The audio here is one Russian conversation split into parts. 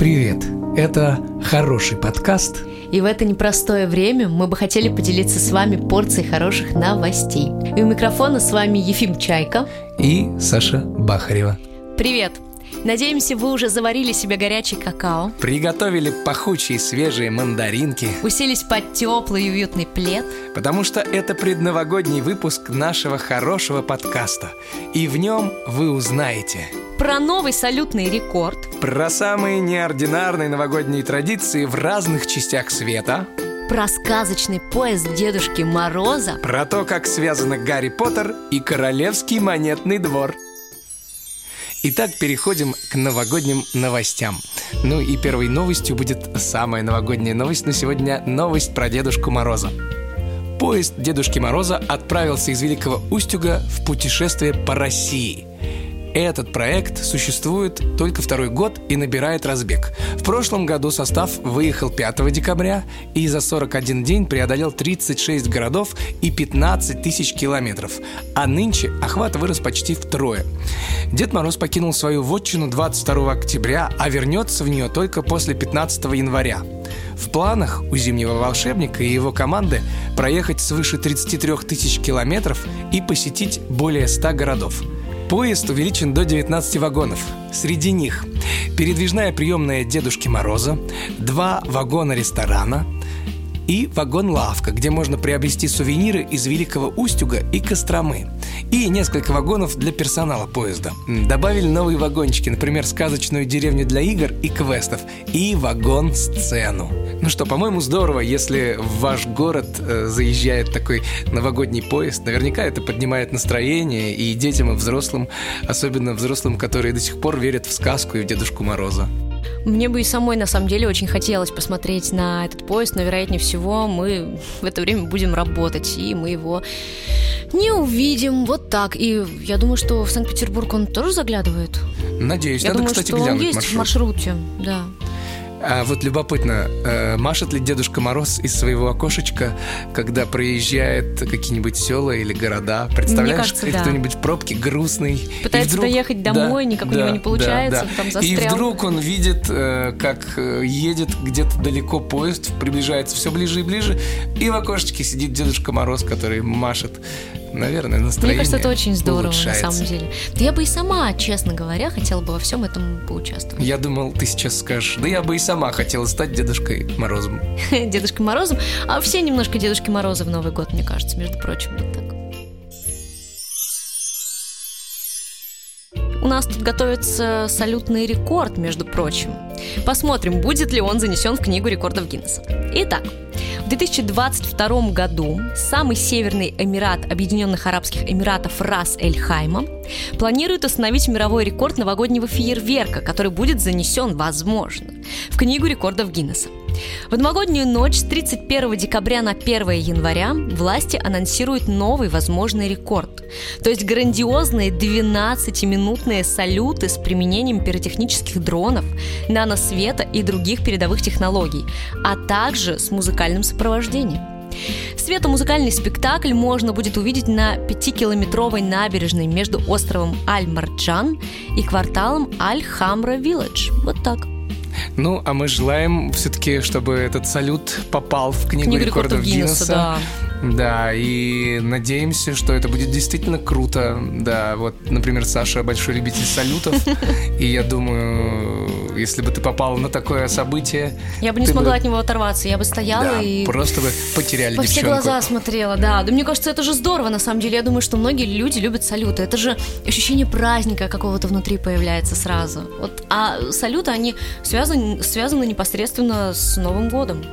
Привет! Это хороший подкаст. И в это непростое время мы бы хотели поделиться с вами порцией хороших новостей. И у микрофона с вами Ефим Чайка и Саша Бахарева. Привет! Надеемся, вы уже заварили себе горячий какао, Приготовили пахучие свежие мандаринки, уселись под теплый и уютный плед. потому что это предновогодний выпуск нашего хорошего подкаста. И в нем вы узнаете Про новый салютный рекорд, про самые неординарные новогодние традиции в разных частях света, про сказочный поезд Дедушки Мороза, про то, как связаны Гарри Поттер и Королевский монетный двор. Итак, переходим к новогодним новостям. Ну и первой новостью будет самая новогодняя новость на сегодня – новость про Дедушку Мороза. Поезд Дедушки Мороза отправился из Великого Устюга в путешествие по России. Этот проект существует только второй год и набирает разбег. В прошлом году состав выехал 5 декабря и за 41 день преодолел 36 городов и 15 тысяч километров. А нынче охват вырос почти втрое. Дед Мороз покинул свою вотчину 22 октября, а вернется в нее только после 15 января. В планах у зимнего волшебника и его команды проехать свыше 33 тысяч километров и посетить более 100 городов. Поезд увеличен до 19 вагонов. Среди них передвижная приемная Дедушки Мороза, два вагона ресторана и вагон-лавка, где можно приобрести сувениры из Великого Устюга и Костромы. И несколько вагонов для персонала поезда. Добавили новые вагончики, например, сказочную деревню для игр и квестов, и вагон-сцену. Ну что, по-моему, здорово, если в ваш город э, заезжает такой новогодний поезд. Наверняка это поднимает настроение и детям, и взрослым, особенно взрослым, которые до сих пор верят в сказку и в Дедушку Мороза. Мне бы и самой на самом деле очень хотелось посмотреть на этот поезд, но вероятнее всего мы в это время будем работать, и мы его не увидим. Вот так. И я думаю, что в Санкт-Петербург он тоже заглядывает. Надеюсь, я надо, думаю, кстати, что он глянуть есть маршрут. в маршруте, да. А вот любопытно, э, машет ли Дедушка Мороз из своего окошечка, когда проезжает какие-нибудь села или города? Представляешь, кажется, как да. кто-нибудь в пробке грустный. и Пытается вдруг- доехать домой, никак у него не получается, там И застрял. вдруг он видит, э, как э, едет где-то далеко поезд, приближается все ближе и ближе, и в окошечке сидит Дедушка Мороз, который машет. Наверное, Мне настроение кажется, это очень здорово улучшается. на самом деле. Да я бы и сама, честно говоря, хотела бы во всем этом поучаствовать. Я думал, ты сейчас скажешь, да я бы и сама хотела стать Дедушкой Морозом. Дедушкой Морозом. А все немножко Дедушки Мороза в Новый год, мне кажется, между прочим, вот так. У нас тут готовится салютный рекорд, между прочим. Посмотрим, будет ли он занесен в книгу рекордов Гиннесса. Итак, 2022 году самый северный эмират Объединенных Арабских Эмиратов Рас Эль Хайма планирует установить мировой рекорд новогоднего фейерверка, который будет занесен, возможно, в книгу рекордов Гиннесса. В новогоднюю ночь с 31 декабря на 1 января власти анонсируют новый возможный рекорд. То есть грандиозные 12-минутные салюты с применением пиротехнических дронов, наносвета и других передовых технологий, а также с музыкальным сопровождением. Светомузыкальный спектакль можно будет увидеть на 5-километровой набережной между островом Аль-Марджан и кварталом Аль-Хамра-Вилледж. Вот так. Ну, а мы желаем все-таки, чтобы этот салют попал в книгу, Книга рекордов, рекордов Гиннесса, да. Да, и надеемся, что это будет действительно круто. Да, вот, например, Саша большой любитель салютов, и я думаю, если бы ты попала на такое событие, Я бы не смогла от него оторваться, я бы стояла да, и просто бы потеряли во все девчонку. глаза смотрела, да. Да мне кажется, это же здорово, на самом деле. Я думаю, что многие люди любят салюты. Это же ощущение праздника какого-то внутри появляется сразу. Вот, а салюты, они связаны, связаны непосредственно с Новым годом.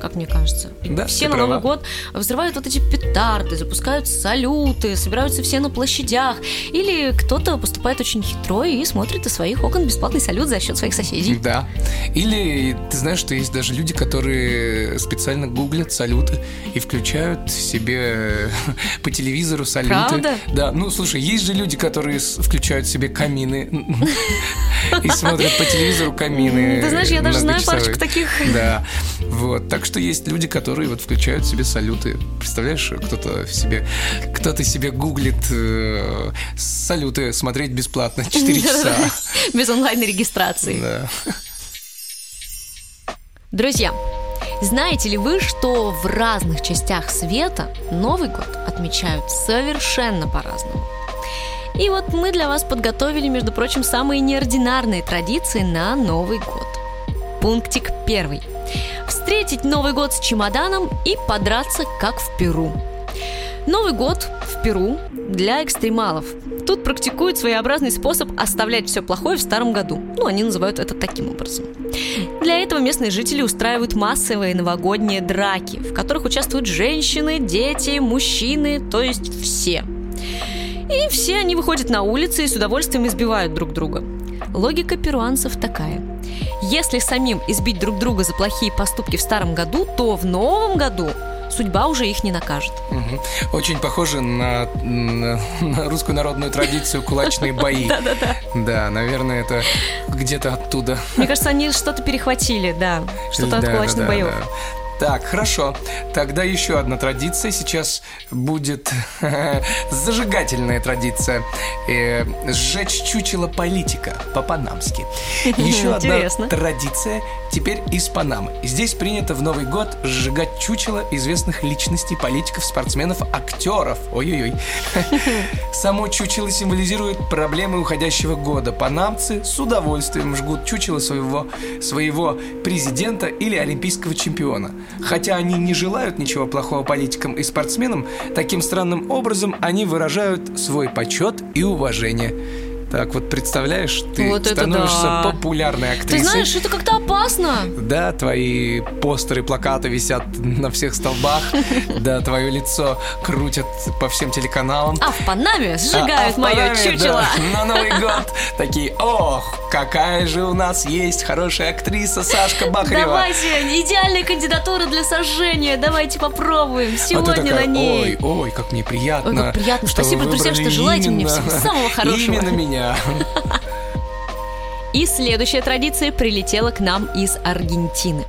Как мне кажется. Да, все на права. Новый год взрывают вот эти петарды, запускают салюты, собираются все на площадях. Или кто-то поступает очень хитро и смотрит из своих окон бесплатный салют за счет своих соседей. Да. Или ты знаешь, что есть даже люди, которые специально гуглят салюты и включают себе по телевизору салюты. Правда? Да. Ну, слушай, есть же люди, которые включают себе камины и смотрят по телевизору камины. Ты знаешь, я даже знаю парочку таких. Да. Вот. Так что есть люди, которые вот включают себе салюты. Представляешь, кто-то в себе, кто-то себе гуглит э, салюты смотреть бесплатно 4 часа. Без онлайн-регистрации. Да. Друзья, знаете ли вы, что в разных частях света Новый год отмечают совершенно по-разному? И вот мы для вас подготовили, между прочим, самые неординарные традиции на Новый год. Пунктик первый. Встретить Новый год с чемоданом и подраться, как в Перу. Новый год в Перу для экстремалов. Тут практикуют своеобразный способ оставлять все плохое в старом году. Ну, они называют это таким образом. Для этого местные жители устраивают массовые новогодние драки, в которых участвуют женщины, дети, мужчины, то есть все. И все они выходят на улицы и с удовольствием избивают друг друга. Логика перуанцев такая. Если самим избить друг друга за плохие поступки в старом году, то в новом году судьба уже их не накажет. Угу. Очень похоже на, на, на русскую народную традицию кулачные бои. Да-да-да. Да, наверное, это где-то оттуда. Мне кажется, они что-то перехватили, да, что-то от кулачных боев. Так, хорошо. Тогда еще одна традиция. Сейчас будет зажигательная традиция. Э, сжечь чучело политика по-панамски. Еще одна традиция теперь из Панамы. Здесь принято в Новый год сжигать чучело известных личностей, политиков, спортсменов, актеров. Ой-ой-ой. Само чучело символизирует проблемы уходящего года. Панамцы с удовольствием жгут чучело своего, своего президента или олимпийского чемпиона. Хотя они не желают ничего плохого политикам и спортсменам, таким странным образом они выражают свой почет и уважение. Так вот, представляешь, ты вот становишься да. популярной актрисой. Ты знаешь, это как-то опасно. Да, твои постеры, плакаты висят на всех столбах. Да, твое лицо крутят по всем телеканалам. А в Панаме сжигают а, а мое чучело. Да, на Новый год такие, ох, какая же у нас есть хорошая актриса Сашка Бахарева. Давайте, идеальная кандидатура для сожжения. Давайте попробуем сегодня а такая, на ней. Ой, ой, как мне приятно. Ой, как приятно. Спасибо, друзья, что желаете мне всего самого хорошего. Именно меня меня. И следующая традиция прилетела к нам из Аргентины.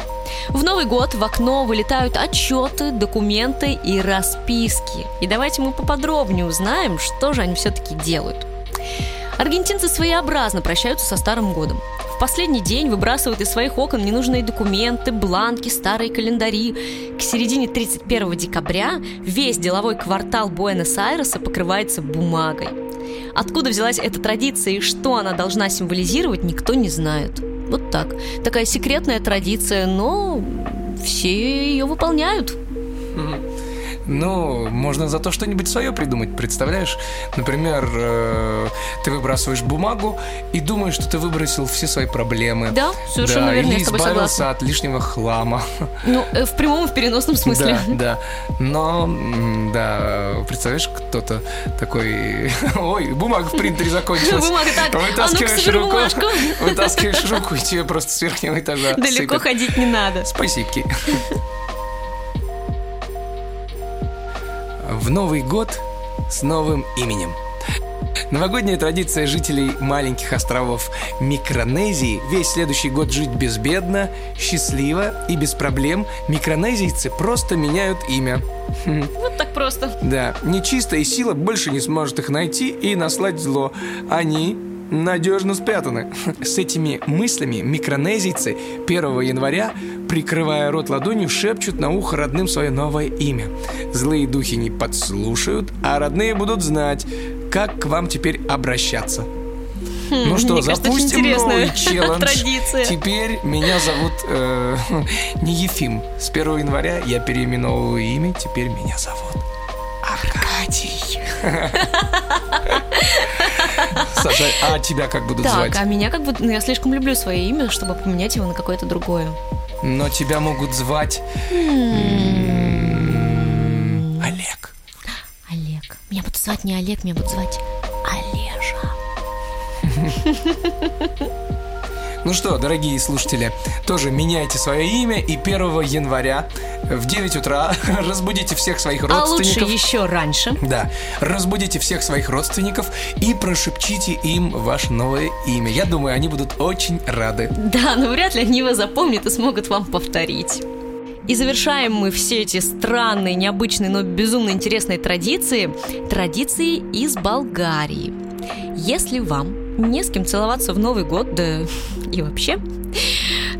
В Новый год в окно вылетают отчеты, документы и расписки. И давайте мы поподробнее узнаем, что же они все-таки делают. Аргентинцы своеобразно прощаются со Старым годом. Последний день выбрасывают из своих окон ненужные документы, бланки, старые календари. К середине 31 декабря весь деловой квартал Буэнос-Айреса покрывается бумагой. Откуда взялась эта традиция и что она должна символизировать, никто не знает. Вот так. Такая секретная традиция, но все ее выполняют. Ну, можно зато что-нибудь свое придумать, представляешь? Например, э, ты выбрасываешь бумагу и думаешь, что ты выбросил все свои проблемы. Да, совершенно да, верно, или я с тобой избавился согласна. от лишнего хлама. Ну, э, в прямом и в переносном смысле. Да, да. Но, да, представляешь, кто-то такой, ой, бумага в принтере закончилась. Бумага так, вытаскиваешь а руку, вытаскиваешь руку, и тебе просто с верхнего этажа Далеко ходить не надо. Спасибо. В Новый год с новым именем. Новогодняя традиция жителей маленьких островов Микронезии весь следующий год жить безбедно, счастливо и без проблем. Микронезийцы просто меняют имя. Вот так просто. Да, нечистая сила больше не сможет их найти и наслать зло. Они надежно спрятаны. С этими мыслями микронезийцы 1 января, прикрывая рот ладонью, шепчут на ухо родным свое новое имя. Злые духи не подслушают, а родные будут знать, как к вам теперь обращаться. Хм, ну что, Мне запустим кажется, новый челлендж. Традиция. Теперь меня зовут э, не Ефим. С 1 января я переименовываю имя, теперь меня зовут Аркадий. Саша, а тебя как будут так, звать? Так, а меня как будто... Ну, я слишком люблю свое имя, чтобы поменять его на какое-то другое. Но тебя могут звать... Олег. Олег. Меня будут звать не Олег, меня будут звать Олежа. Ну что, дорогие слушатели, тоже меняйте свое имя и 1 января в 9 утра разбудите всех своих родственников. А лучше еще раньше. Да, разбудите всех своих родственников и прошепчите им ваше новое имя. Я думаю, они будут очень рады. Да, но вряд ли они его запомнят и смогут вам повторить. И завершаем мы все эти странные, необычные, но безумно интересные традиции традиции из Болгарии. Если вам не с кем целоваться в Новый год, да и вообще,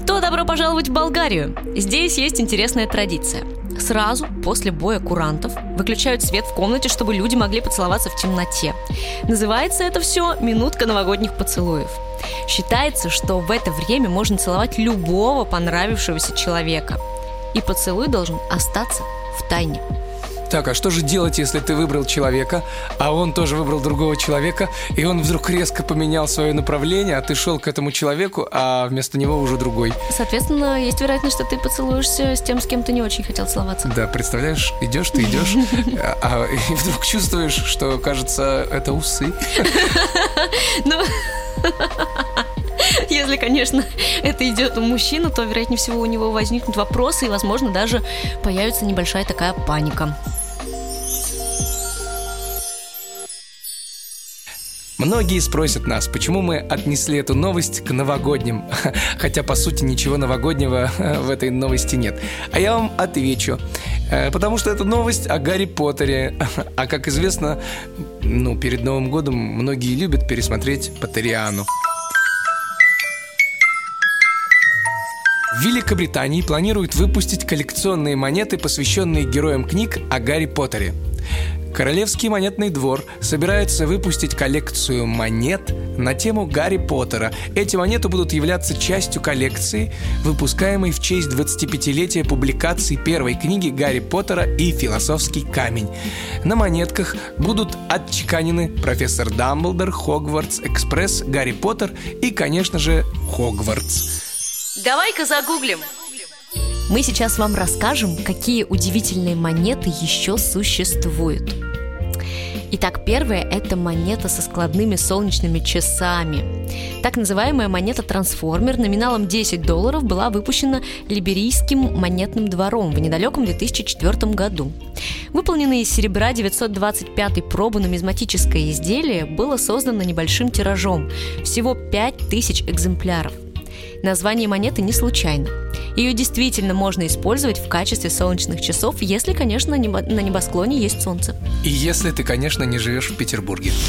то Добро пожаловать в Болгарию! Здесь есть интересная традиция. Сразу после боя курантов выключают свет в комнате, чтобы люди могли поцеловаться в темноте. Называется это все «Минутка новогодних поцелуев». Считается, что в это время можно целовать любого понравившегося человека. И поцелуй должен остаться в тайне. Так, а что же делать, если ты выбрал человека, а он тоже выбрал другого человека, и он вдруг резко поменял свое направление, а ты шел к этому человеку, а вместо него уже другой? Соответственно, есть вероятность, что ты поцелуешься с тем, с кем ты не очень хотел целоваться. Да, представляешь, идешь, ты идешь, а, и вдруг чувствуешь, что, кажется, это усы. Ну, если, конечно, это идет у мужчины, то, вероятнее всего, у него возникнут вопросы, и, возможно, даже появится небольшая такая паника. Многие спросят нас, почему мы отнесли эту новость к новогодним, хотя по сути ничего новогоднего в этой новости нет. А я вам отвечу, э, потому что это новость о Гарри Поттере, а как известно, ну перед Новым годом многие любят пересмотреть Поттериану. В Великобритании планируют выпустить коллекционные монеты, посвященные героям книг о Гарри Поттере. Королевский монетный двор собирается выпустить коллекцию монет на тему Гарри Поттера. Эти монеты будут являться частью коллекции, выпускаемой в честь 25-летия публикации первой книги Гарри Поттера и «Философский камень». На монетках будут отчеканены профессор Дамблдор, Хогвартс, Экспресс, Гарри Поттер и, конечно же, Хогвартс. Давай-ка загуглим. Мы сейчас вам расскажем, какие удивительные монеты еще существуют. Итак, первая – это монета со складными солнечными часами. Так называемая монета-трансформер номиналом 10 долларов была выпущена Либерийским монетным двором в недалеком 2004 году. Выполненное из серебра 925 пробы нумизматическое изделие было создано небольшим тиражом – всего 5000 экземпляров. Название монеты не случайно – ее действительно можно использовать в качестве солнечных часов, если, конечно, на небосклоне есть солнце. И если ты, конечно, не живешь в Петербурге.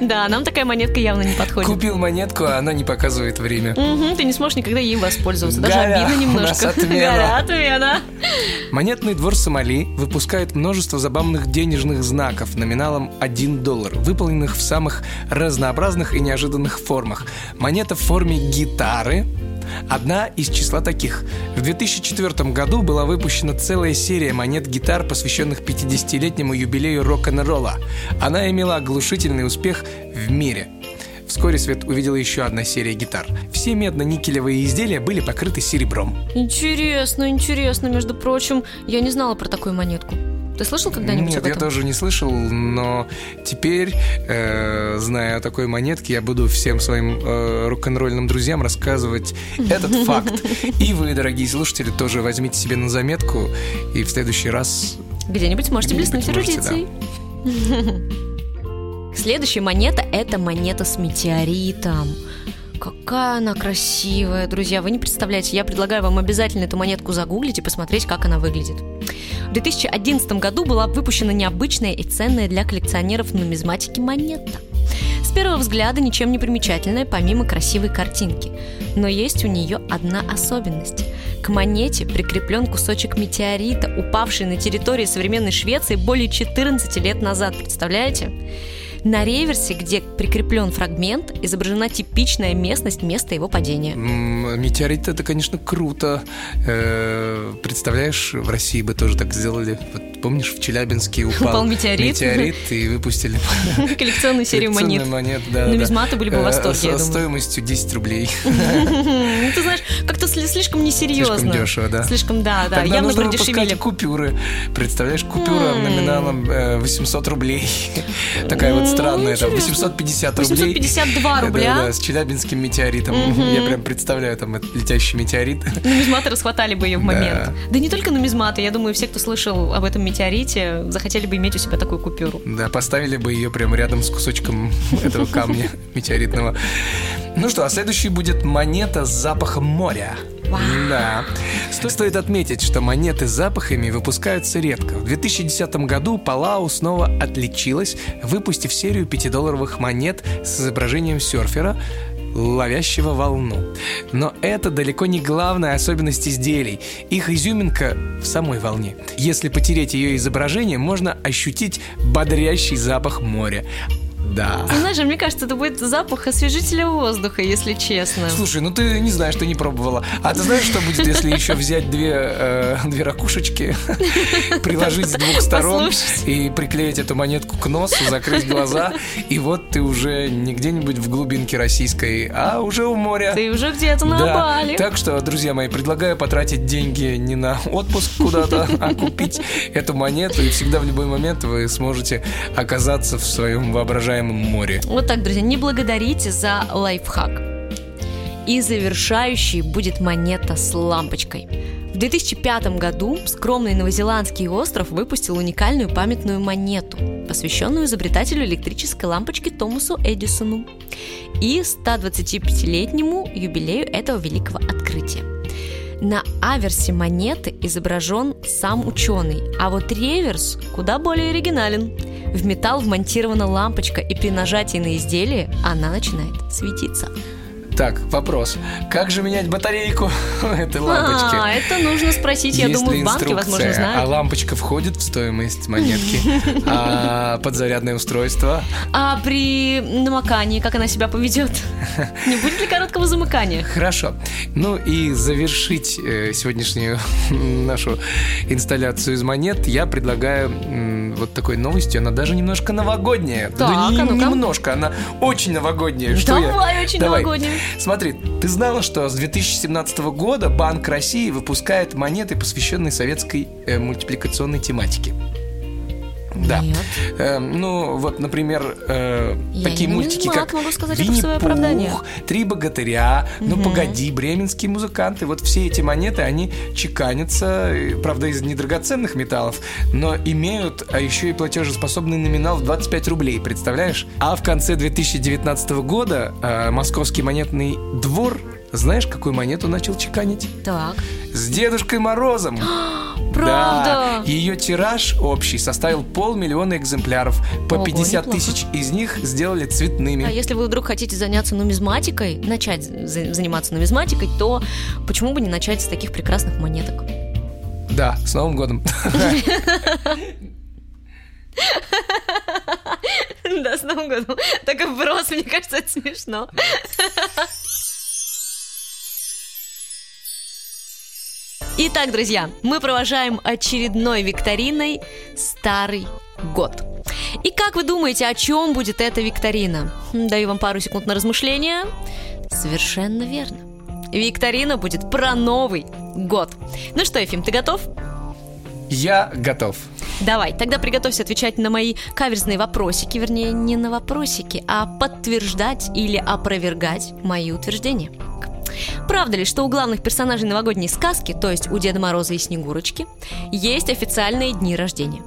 Да, нам такая монетка явно не подходит. Купил монетку, а она не показывает время. Ты не сможешь никогда ей воспользоваться. Даже обидно немножко. Горя отмена. Монетный двор Сомали выпускает множество забавных денежных знаков номиналом 1 доллар, выполненных в самых разнообразных и неожиданных формах. Монета в форме гитары, Одна из числа таких. В 2004 году была выпущена целая серия монет-гитар, посвященных 50-летнему юбилею рок-н-ролла. Она имела оглушительный успех в мире. Вскоре Свет увидела еще одна серия гитар. Все медно-никелевые изделия были покрыты серебром. Интересно, интересно, между прочим. Я не знала про такую монетку. Ты слышал когда-нибудь Нет, я тоже не слышал, но теперь, э, зная о такой монетке, я буду всем своим э, рок-н-ролльным друзьям рассказывать этот факт. И вы, дорогие слушатели, тоже возьмите себе на заметку и в следующий раз... Где-нибудь можете блеснуть эрудицией. Следующая монета – это монета с метеоритом. Какая она красивая, друзья. Вы не представляете, я предлагаю вам обязательно эту монетку загуглить и посмотреть, как она выглядит. В 2011 году была выпущена необычная и ценная для коллекционеров нумизматики монета. С первого взгляда ничем не примечательная, помимо красивой картинки. Но есть у нее одна особенность. К монете прикреплен кусочек метеорита, упавший на территории современной Швеции более 14 лет назад. Представляете? На реверсе, где прикреплен фрагмент, изображена типичная местность места его падения. Метеорит это, конечно, круто. Э, представляешь, в России бы тоже так сделали. Вот помнишь, в Челябинске упал, упал метеорит. метеорит и выпустили коллекционную серию монет. монет да, Нумизматы были бы в восторге, Со стоимостью 10 рублей. Ты знаешь, как-то слишком несерьезно. Слишком дешево, да. Слишком, да, да. Тогда Явно продешевили. купюры. Представляешь, купюра номиналом 800 рублей. Такая вот странная, там 850 рублей. 852 рубля. Да, да, с челябинским метеоритом. Я прям представляю там этот летящий метеорит. Нумизматы расхватали бы ее в момент. Да не только нумизматы, я думаю, все, кто слышал об этом метеорите, захотели бы иметь у себя такую купюру. Да, поставили бы ее прямо рядом с кусочком этого камня метеоритного. Ну что, а следующий будет монета с запахом моря. Да. Стоит отметить, что монеты с запахами выпускаются редко. В 2010 году Палау снова отличилась, выпустив серию 5-долларовых монет с изображением серфера, ловящего волну. Но это далеко не главная особенность изделий. Их изюминка в самой волне. Если потереть ее изображение, можно ощутить бодрящий запах моря. Да. Знаешь, мне кажется, это будет запах освежителя воздуха, если честно. Слушай, ну ты не знаешь, ты не пробовала. А ты знаешь, что будет, если еще взять две, э, две ракушечки, приложить с двух сторон Послушать. и приклеить эту монетку к носу, закрыть глаза, и вот ты уже не где-нибудь в глубинке российской, а уже у моря. Ты уже где-то на Да. Бали. Так что, друзья мои, предлагаю потратить деньги не на отпуск куда-то, а купить эту монету, и всегда в любой момент вы сможете оказаться в своем воображаемом море. Вот так, друзья, не благодарите за лайфхак. И завершающей будет монета с лампочкой. В 2005 году скромный новозеландский остров выпустил уникальную памятную монету, посвященную изобретателю электрической лампочки Томасу Эдисону и 125-летнему юбилею этого великого открытия. На аверсе монеты изображен сам ученый, а вот реверс куда более оригинален. В металл вмонтирована лампочка, и при нажатии на изделие она начинает светиться. Так, вопрос. Как же менять батарейку этой лампочки? А, это нужно спросить, я Есть думаю, в банке, возможно, инструкция? А знают. лампочка входит в стоимость монетки? А подзарядное устройство? А при намокании, как она себя поведет? Не будет ли короткого замыкания? Хорошо. Ну и завершить э, сегодняшнюю нашу инсталляцию из монет я предлагаю вот такой новостью. Она даже немножко новогодняя. да Так, не- а немножко, она очень новогодняя. Что я- Давай, очень Давай. новогоднюю. Смотри, ты знала, что с 2017 года Банк России выпускает монеты, посвященные советской э, мультипликационной тематике? Да. Нет. Э, ну, вот, например, э, Я такие не мультики, маг, как могу сказать это в свое Винни-Пух, оправдание. Три богатыря, Ну погоди, бременские музыканты. Вот все эти монеты, они чеканятся, правда, из недрагоценных металлов, но имеют а еще и платежеспособный номинал в 25 рублей, представляешь? А в конце 2019 года э, московский монетный двор знаешь, какую монету начал чеканить? Так. С Дедушкой Морозом. Правда? Да. Ее тираж общий составил полмиллиона экземпляров. По Ого, 50 неплохо. тысяч из них сделали цветными. А если вы вдруг хотите заняться нумизматикой, начать за- заниматься нумизматикой, то почему бы не начать с таких прекрасных монеток? Да, с Новым годом. Да, с Новым годом. Так вброс, мне кажется, это смешно. Итак, друзья, мы провожаем очередной викториной «Старый год». И как вы думаете, о чем будет эта викторина? М, Даю вам пару секунд на размышление. Совершенно верно. Викторина будет про Новый год. Ну что, Ефим, ты готов? Я готов. Давай, тогда приготовься отвечать на мои каверзные вопросики, вернее, не на вопросики, а подтверждать или опровергать мои утверждения. Правда ли, что у главных персонажей новогодней сказки, то есть у Деда Мороза и Снегурочки, есть официальные дни рождения?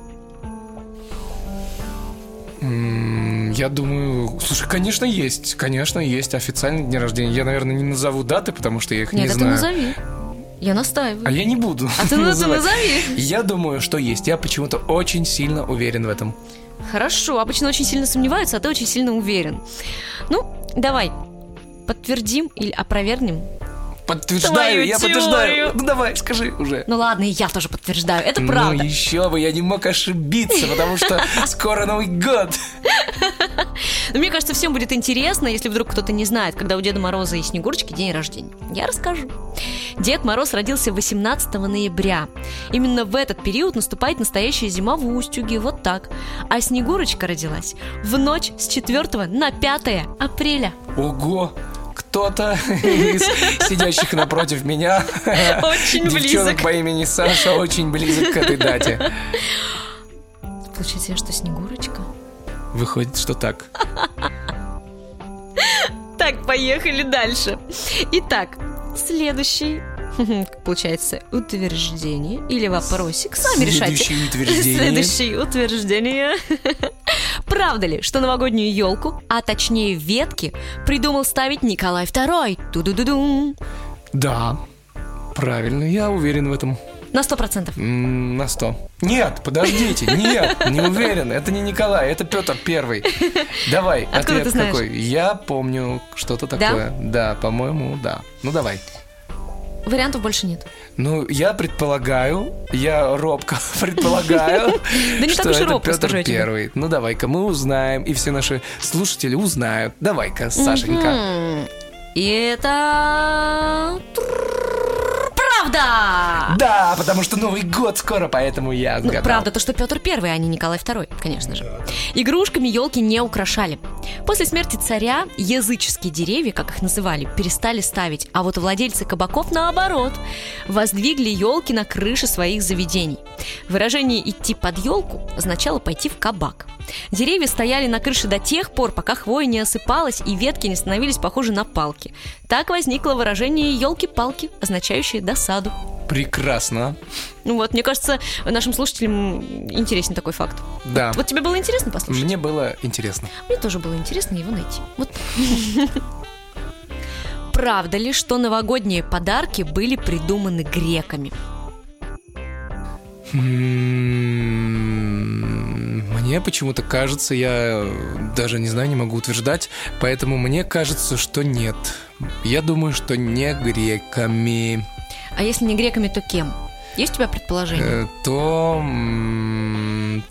Я думаю, слушай, конечно, есть. Конечно, есть официальный день рождения. Я, наверное, не назову даты, потому что я их Нет, не это знаю. назови. Я настаиваю. А я не буду. А ты, ты назови. Я думаю, что есть. Я почему-то очень сильно уверен в этом. Хорошо, обычно очень сильно сомневаются, а ты очень сильно уверен. Ну, давай, подтвердим или опровергнем Подтверждаю, Твою я теорию. подтверждаю. Ну давай, скажи уже. Ну ладно, и я тоже подтверждаю. Это правда. Ну еще бы, я не мог ошибиться, потому что скоро Новый год. Но мне кажется, всем будет интересно, если вдруг кто-то не знает, когда у Деда Мороза и Снегурочки день рождения. Я расскажу. Дед Мороз родился 18 ноября. Именно в этот период наступает настоящая зима в Устюге, вот так. А Снегурочка родилась в ночь с 4 на 5 апреля. Ого! Кто-то из сидящих напротив меня, Очень девчонок близок. по имени Саша, очень близок к этой дате. Получается, я что, Снегурочка? Выходит, что так. Так, поехали дальше. Итак, следующий получается утверждение или вопросик. Сами решайте. Следующее утверждение. Следующее утверждение. Правда ли, что новогоднюю елку, а точнее ветки, придумал ставить Николай II? Ту-ду-ду-дум. Да, правильно, я уверен в этом. На сто процентов. На сто. Нет, подождите, нет, не уверен. Это не Николай, это Петр Первый. Давай, Откуда ответ ты знаешь? какой? Я помню что-то такое. Да, по-моему, да. Ну давай. Вариантов больше нет. Ну, я предполагаю, я робко предполагаю, Да не так что уж и робко, скажу. Первый. Ну, давай-ка мы узнаем, и все наши слушатели узнают. Давай-ка, Сашенька. И это... Правда! Да, потому что Новый год скоро, поэтому я Ну, отгадал. правда, то, что Петр Первый, а не Николай Второй, конечно же. Игрушками елки не украшали. После смерти царя языческие деревья, как их называли, перестали ставить, а вот владельцы кабаков, наоборот, воздвигли елки на крыше своих заведений. Выражение «идти под елку» означало пойти в кабак. Деревья стояли на крыше до тех пор, пока хвоя не осыпалась и ветки не становились похожи на палки. Так возникло выражение «елки-палки», означающее «досаду». Прекрасно. Ну вот, мне кажется, нашим слушателям интересен такой факт. Да. Вот тебе было интересно послушать? Мне было интересно. Мне тоже было интересно его найти. Вот. Правда ли, что новогодние подарки были придуманы греками? Мне почему-то кажется, я даже не знаю, не могу утверждать, поэтому мне кажется, что нет. Я думаю, что не греками. А если не греками, то кем? Есть у тебя предположение? Э, То...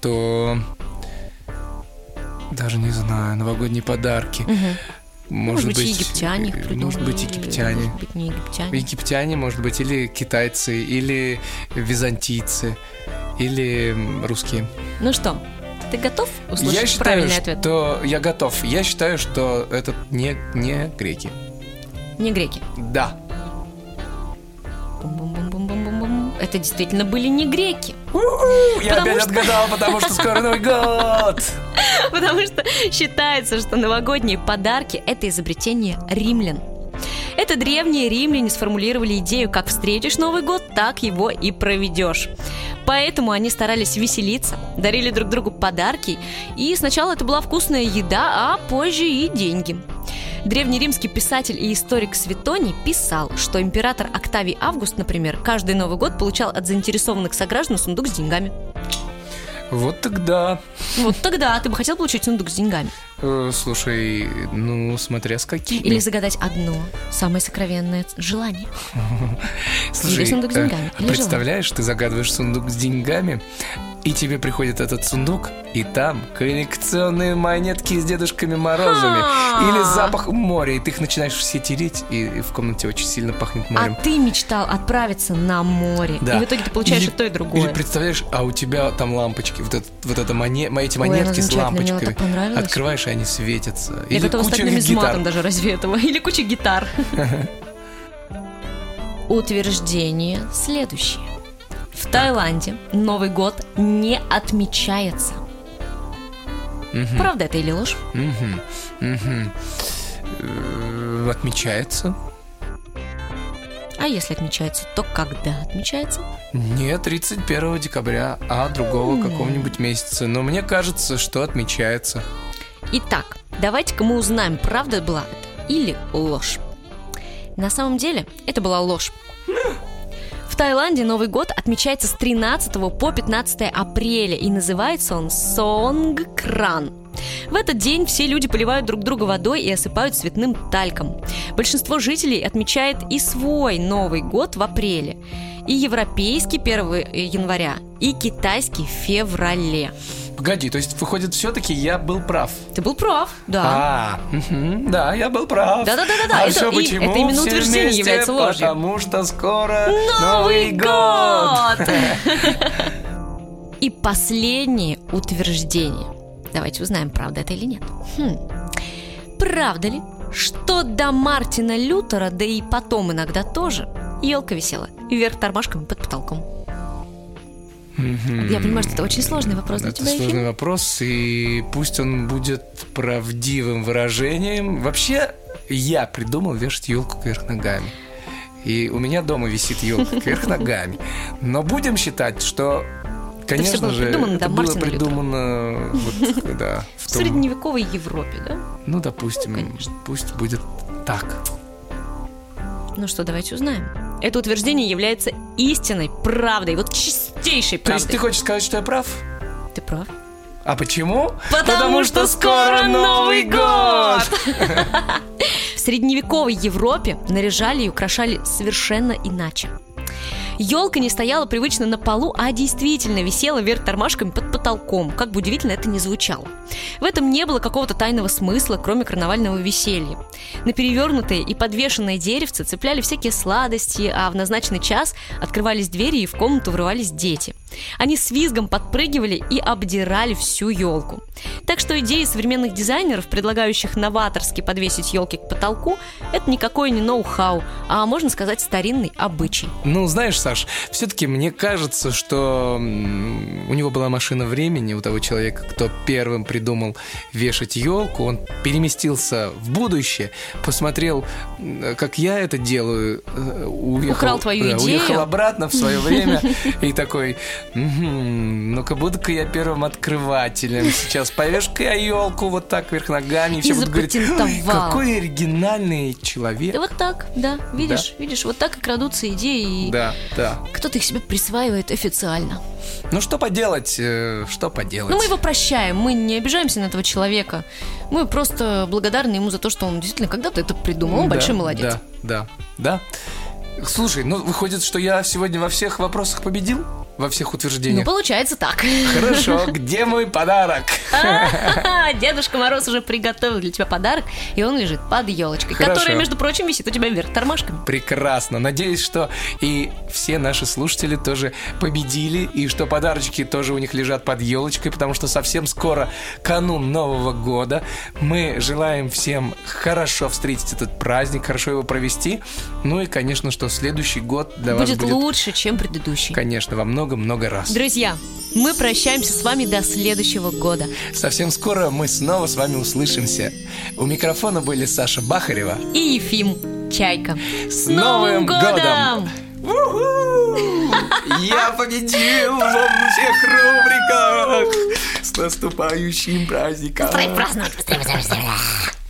То... Даже не знаю, новогодние подарки. Мгм. Может, быть, и египтяне их э, придумали. Может быть, египтяне. Может быть, не египтяне. Египтяне, может быть, или китайцы, или византийцы, или русские. Ну что, ты готов услышать я считаю, правильный ответ? что я готов. Я считаю, что это не, не греки. Не греки. Да. Бум-бум-бум-бум-бум-бум. Это действительно были не греки. Я Потому опять что- отгадал, потому что скоро Новый год. Потому что считается, что новогодние подарки – это изобретение римлян. Это древние римляне сформулировали идею, как встретишь Новый год, так его и проведешь. Поэтому они старались веселиться, дарили друг другу подарки, и сначала это была вкусная еда, а позже и деньги. Древнеримский писатель и историк Светоний писал, что император Октавий Август, например, каждый Новый год получал от заинтересованных сограждан сундук с деньгами. Вот тогда. Вот тогда ты бы хотел получить сундук с деньгами. Э, Слушай, ну, смотря с какими. Или загадать одно, самое сокровенное желание. Слушай, или сундук с э, деньгами, или представляешь, ты загадываешь сундук с деньгами, и тебе приходит этот сундук, и там коллекционные монетки с Дедушками Морозами. Или запах моря, и ты их начинаешь все тереть, и в комнате очень сильно пахнет морем. А ты мечтал отправиться на море. Да. И в итоге ты получаешь и то, и другое. Или представляешь, а у тебя там лампочки, вот, это, вот это моне, эти Ой, монетки она с лампочками. Открываешь, и они светятся. Я Или готова стать нумизматом даже разве этого. Или куча гитар. Утверждение следующее. В Таиланде Новый год не отмечается. Мгм, Правда это или ложь? мгм. Э, Отмечается? А если отмечается, то когда отмечается? Не 31 декабря, а другого М. какого-нибудь месяца. Но мне кажется, что отмечается. Итак, давайте-ка мы узнаем, правда была это или ложь. На самом деле, это была ложь. В Таиланде Новый год отмечается с 13 по 15 апреля и называется он Сонгкран. В этот день все люди поливают друг друга водой и осыпают цветным тальком. Большинство жителей отмечает и свой Новый год в апреле, и европейский 1 января, и китайский в феврале. Погоди, то есть, выходит, все-таки я был прав. Ты был прав, да. А, мгм, да, я был прав. Да-да-да-да-да, А это и- почему? это именно Все утверждение вместе, является ложью. Потому что скоро Новый Новый год. И последнее утверждение. Давайте узнаем, правда это или нет. Хм. Правда ли, что до Мартина Лютера, да и потом иногда тоже, елка висела вверх тормашками под потолком? Я понимаю, что это очень сложный вопрос для Это тебя, Ефим. сложный вопрос, и пусть он будет правдивым выражением. Вообще, я придумал вешать елку кверх ногами. И у меня дома висит елка кверх ногами. Но будем считать, что, конечно было же, придумано это было Мартина придумано вот, да, в В том- средневековой Европе, да? Ну, допустим, Ну, конечно. пусть будет так. Ну что, давайте узнаем. Это утверждение является истинной правдой, вот чистейшей правдой. То есть ты хочешь сказать, что я прав? Ты прав. А почему? Потому, Потому что, что скоро Новый год! В средневековой Европе наряжали и украшали совершенно иначе. Елка не стояла привычно на полу, а действительно висела вверх тормашками под потолком, как бы удивительно это ни звучало. В этом не было какого-то тайного смысла, кроме карнавального веселья. На перевернутое и подвешенное деревце цепляли всякие сладости, а в назначенный час открывались двери и в комнату врывались дети. Они с визгом подпрыгивали и обдирали всю елку. Так что идеи современных дизайнеров, предлагающих новаторски подвесить елки к потолку, это никакой не ноу-хау, а можно сказать старинный обычай. Ну, знаешь, Саш, все-таки мне кажется, что у него была машина времени, у того человека, кто первым придумал вешать елку, он переместился в будущее, посмотрел, как я это делаю, э, уехал, Украл твою да, идею. уехал обратно в свое время и такой, ну-ка буду-ка я первым открывателем сейчас, повешь-ка я елку вот так вверх ногами, и все будут говорить, какой оригинальный человек. Да вот так, да, видишь, да. видишь, вот так и крадутся идеи. Да, да. Кто-то их себе присваивает официально. Ну что поделать, э, что поделать? Ну мы его прощаем, мы не обижаемся на этого человека. Мы просто благодарны ему за то, что он действительно когда-то это придумал. Он да, большой молодец. Да, да, да. Слушай, ну выходит, что я сегодня во всех вопросах победил? Во всех утверждениях. Ну, получается так. Хорошо, где мой подарок? Дедушка Мороз уже приготовил для тебя подарок, и он лежит под елочкой, которая, между прочим, висит у тебя вверх тормашками. Прекрасно. Надеюсь, что и все наши слушатели тоже победили, и что подарочки тоже у них лежат под елочкой, потому что совсем скоро канун Нового года. Мы желаем всем хорошо встретить этот праздник, хорошо его провести. Ну и, конечно, что следующий год для будет вас будет лучше, чем предыдущий. Конечно, во много много-много раз. Друзья, мы прощаемся с вами до следующего года. Совсем скоро мы снова с вами услышимся. У микрофона были Саша Бахарева и Ефим Чайка. С, с Новым, годом! годом! Я победил во всех рубриках! С наступающим праздником! Быстрее праздновать, быстрее, быстрее, быстрее!